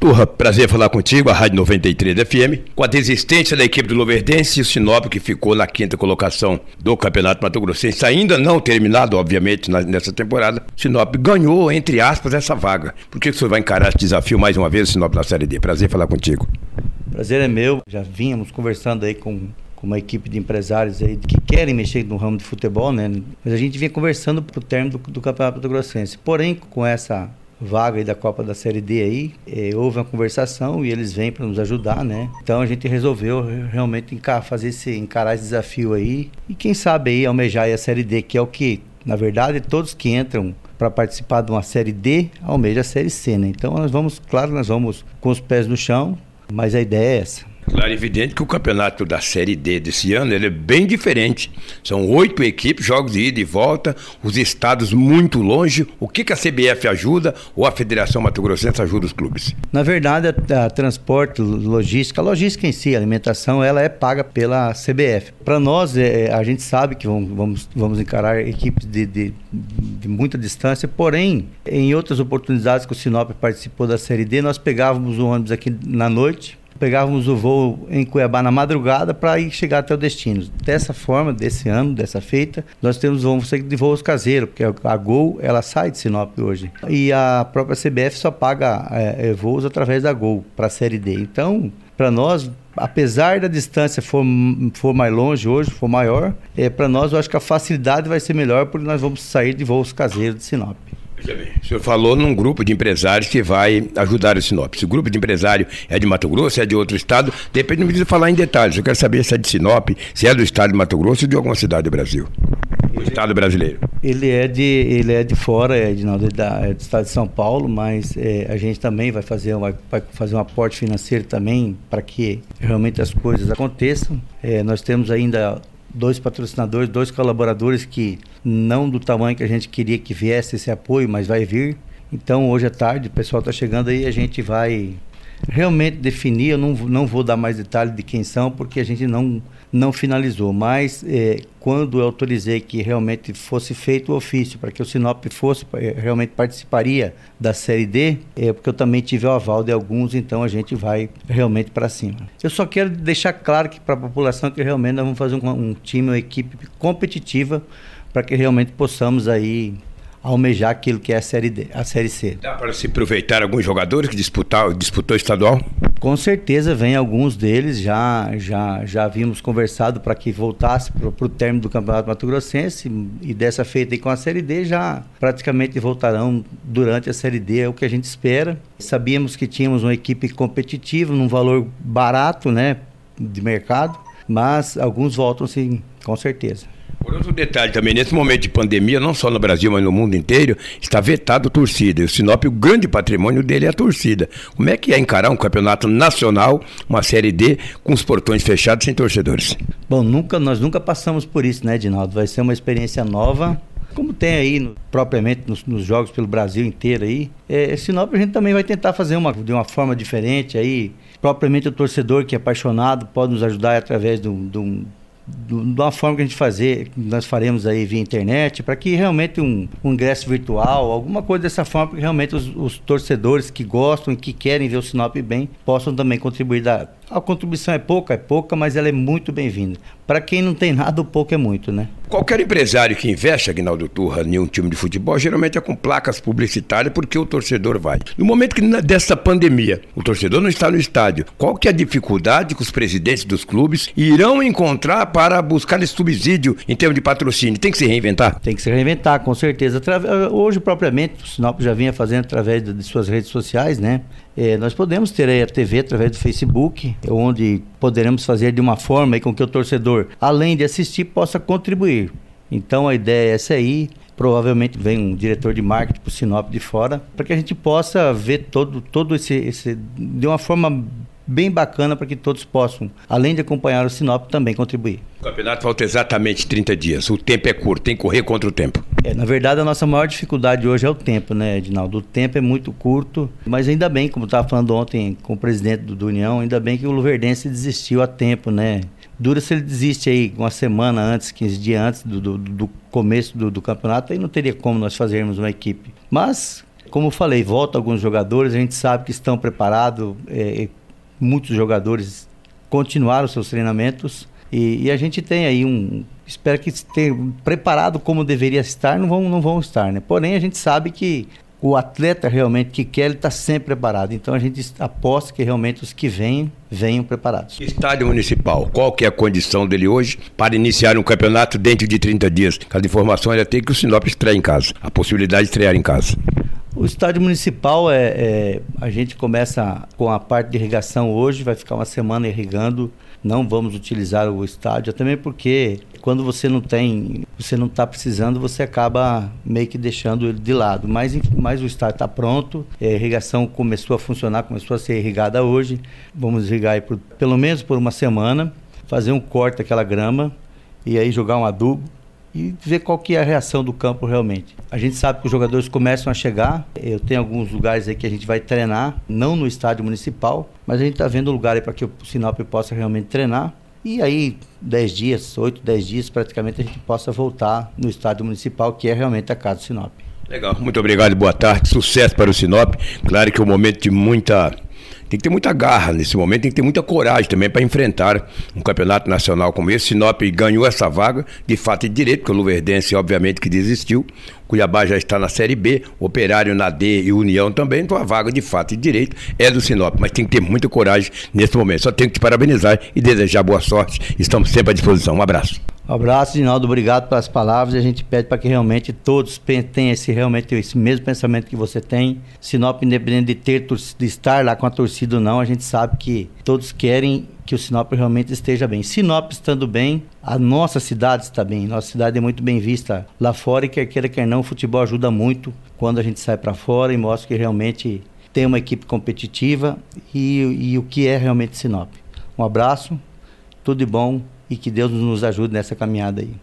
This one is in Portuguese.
Turra, prazer falar contigo, a Rádio 93 FM. Com a desistência da equipe do Luverdense, o Sinop, que ficou na quinta colocação do Campeonato Mato Grossense, ainda não terminado, obviamente, nessa temporada, o Sinop ganhou, entre aspas, essa vaga. Por que o senhor vai encarar esse desafio mais uma vez, o Sinop na Série D? Prazer falar contigo. Prazer é meu. Já vínhamos conversando aí com com uma equipe de empresários aí que querem mexer no ramo de futebol, né? Mas a gente vinha conversando pro término do, do Campeonato Grossense. Porém, com essa vaga aí da Copa da Série D aí, é, houve uma conversação e eles vêm para nos ajudar, né? Então a gente resolveu realmente fazer esse, encarar esse desafio aí e quem sabe aí almejar a Série D, que é o que, na verdade, todos que entram para participar de uma Série D almeja a Série C, né? Então nós vamos, claro, nós vamos com os pés no chão, mas a ideia é essa. Claro, evidente que o campeonato da Série D desse ano ele é bem diferente. São oito equipes, jogos de ida e volta, os estados muito longe. O que, que a CBF ajuda ou a Federação Mato Grossense ajuda os clubes? Na verdade, a, a transporte, logística, a logística em si, a alimentação, ela é paga pela CBF. Para nós, é, a gente sabe que vamos, vamos, vamos encarar equipes de, de, de muita distância, porém, em outras oportunidades que o Sinop participou da Série D, nós pegávamos o ônibus aqui na noite, pegávamos o voo em Cuiabá na madrugada para ir chegar até o destino. Dessa forma, desse ano, dessa feita, nós temos vamos de voos caseiros, porque a Gol ela sai de Sinop hoje. E a própria CBF só paga é, é voos através da Gol para a Série D. Então, para nós, apesar da distância for, for mais longe hoje, for maior, é, para nós eu acho que a facilidade vai ser melhor porque nós vamos sair de voos caseiros de Sinop. O senhor falou num grupo de empresários que vai ajudar o Sinop. Se o grupo de empresário é de Mato Grosso, é de outro estado, depende, não precisa falar em detalhes. Eu quero saber se é de Sinop, se é do estado de Mato Grosso ou de alguma cidade do Brasil. O estado brasileiro. Ele é de, ele é de fora, é, de, não, da, é do estado de São Paulo, mas é, a gente também vai fazer, vai, vai fazer um aporte financeiro também para que realmente as coisas aconteçam. É, nós temos ainda dois patrocinadores, dois colaboradores que não do tamanho que a gente queria que viesse esse apoio, mas vai vir. Então hoje à tarde o pessoal está chegando aí, a gente vai realmente definir, eu não, não vou dar mais detalhes de quem são, porque a gente não, não finalizou. Mas é, quando eu autorizei que realmente fosse feito o ofício para que o Sinop fosse, é, realmente participaria da Série D, é porque eu também tive o aval de alguns, então a gente vai realmente para cima. Eu só quero deixar claro que para a população que realmente nós vamos fazer um, um time, uma equipe competitiva para que realmente possamos aí almejar aquilo que é a Série D, a Série C. Dá para se aproveitar alguns jogadores que disputar, disputou estadual? Com certeza vem alguns deles, já já já havíamos conversado para que voltasse para o término do Campeonato Mato Grossense e dessa feita aí com a Série D já praticamente voltarão durante a Série D, é o que a gente espera. Sabíamos que tínhamos uma equipe competitiva, num valor barato, né, de mercado, mas alguns voltam sim, com certeza. Por outro detalhe também, nesse momento de pandemia, não só no Brasil, mas no mundo inteiro, está vetado torcida. E o Sinop, o grande patrimônio dele é a torcida. Como é que é encarar um campeonato nacional, uma Série D, com os portões fechados sem torcedores? Bom, nunca, nós nunca passamos por isso, né, Edinaldo? Vai ser uma experiência nova, como tem aí no, propriamente nos, nos, jogos pelo Brasil inteiro aí. É, Sinop a gente também vai tentar fazer uma, de uma forma diferente aí. Propriamente o torcedor que é apaixonado pode nos ajudar através de um, de um uma forma que a gente fazer, nós faremos aí via internet, para que realmente um, um, ingresso virtual, alguma coisa dessa forma, que realmente os, os, torcedores que gostam e que querem ver o Sinop bem, possam também contribuir. Da... A contribuição é pouca, é pouca, mas ela é muito bem-vinda. Para quem não tem nada, o pouco é muito, né? Qualquer empresário que investe, Aguinaldo Turra, em um time de futebol, geralmente é com placas publicitárias porque o torcedor vai. No momento que dessa pandemia, o torcedor não está no estádio, qual que é a dificuldade que os presidentes dos clubes irão encontrar para buscar esse subsídio em termos de patrocínio? Tem que se reinventar? Tem que se reinventar, com certeza. Hoje, propriamente, o Sinop já vinha fazendo através de suas redes sociais, né? É, nós podemos ter a TV através do Facebook, onde poderemos fazer de uma forma com que o torcedor, além de assistir, possa contribuir. Então a ideia é essa aí. Provavelmente vem um diretor de marketing para o Sinop de fora, para que a gente possa ver todo, todo esse, esse de uma forma bem bacana para que todos possam, além de acompanhar o Sinop, também contribuir. O campeonato falta exatamente 30 dias. O tempo é curto, tem que correr contra o tempo. É, na verdade, a nossa maior dificuldade hoje é o tempo, né, Edinaldo? O tempo é muito curto, mas ainda bem, como estava falando ontem com o presidente do, do União, ainda bem que o Luverdense desistiu a tempo, né? Dura se ele desiste aí uma semana antes, 15 dias antes do, do, do começo do, do campeonato, aí não teria como nós fazermos uma equipe. Mas Como eu falei, volta alguns jogadores, a gente sabe que estão preparados, é, muitos jogadores continuaram seus treinamentos e, e, a gente tem aí um. Espero que esteja preparado como deveria estar, não vão, não vão estar, né? Porém, a gente sabe que o atleta realmente que quer, ele está sempre preparado. Então a gente aposta que realmente os que vêm, venham preparados. Estádio Municipal, qual que é a condição dele hoje para iniciar um campeonato dentro de 30 dias? Cada informação ainda tem que o Sinop estreia em casa, a possibilidade de estrear em casa. O estádio municipal é, é, a gente começa com a parte de irrigação hoje, vai ficar uma semana irrigando. Não vamos utilizar o estádio, também porque quando você não tem, você não está precisando, você acaba meio que deixando ele de lado. Mas, mas o estádio está pronto, a irrigação começou a funcionar, começou a ser irrigada hoje. Vamos irrigar por, pelo menos por uma semana, fazer um corte daquela grama e aí jogar um adubo e ver qual que é a reação do campo realmente. A gente sabe que os jogadores começam a chegar. Eu tenho alguns lugares aí que a gente vai treinar, não no estádio municipal, mas a gente está vendo lugar para que o Sinop possa realmente treinar. E aí, 10 dias, 8, 10 dias, praticamente a gente possa voltar no estádio municipal, que é realmente a casa do Sinop. Legal, muito obrigado, boa tarde, sucesso para o Sinop. Claro que é um momento de muita tem que ter muita garra nesse momento, tem que ter muita coragem também para enfrentar um campeonato nacional como esse. Sinop ganhou essa vaga, de fato e direito, porque o Luverdense, obviamente, que desistiu. Cuiabá já está na Série B, Operário na D e União também, então a vaga de fato e direito é do Sinop, mas tem que ter muita coragem nesse momento. Só tenho que te parabenizar e desejar boa sorte. Estamos sempre à disposição. Um abraço. Um abraço, Ginaldo. Obrigado pelas palavras. A gente pede para que realmente todos tenham esse, realmente, esse mesmo pensamento que você tem. Sinop, independente de, ter, de estar lá com a torcida ou não, a gente sabe que todos querem que o Sinop realmente esteja bem. Sinop estando bem, a nossa cidade está bem. Nossa cidade é muito bem vista lá fora e quer queira, quer não, o futebol ajuda muito quando a gente sai para fora e mostra que realmente tem uma equipe competitiva e, e o que é realmente Sinop. Um abraço, tudo de bom e que Deus nos ajude nessa caminhada aí.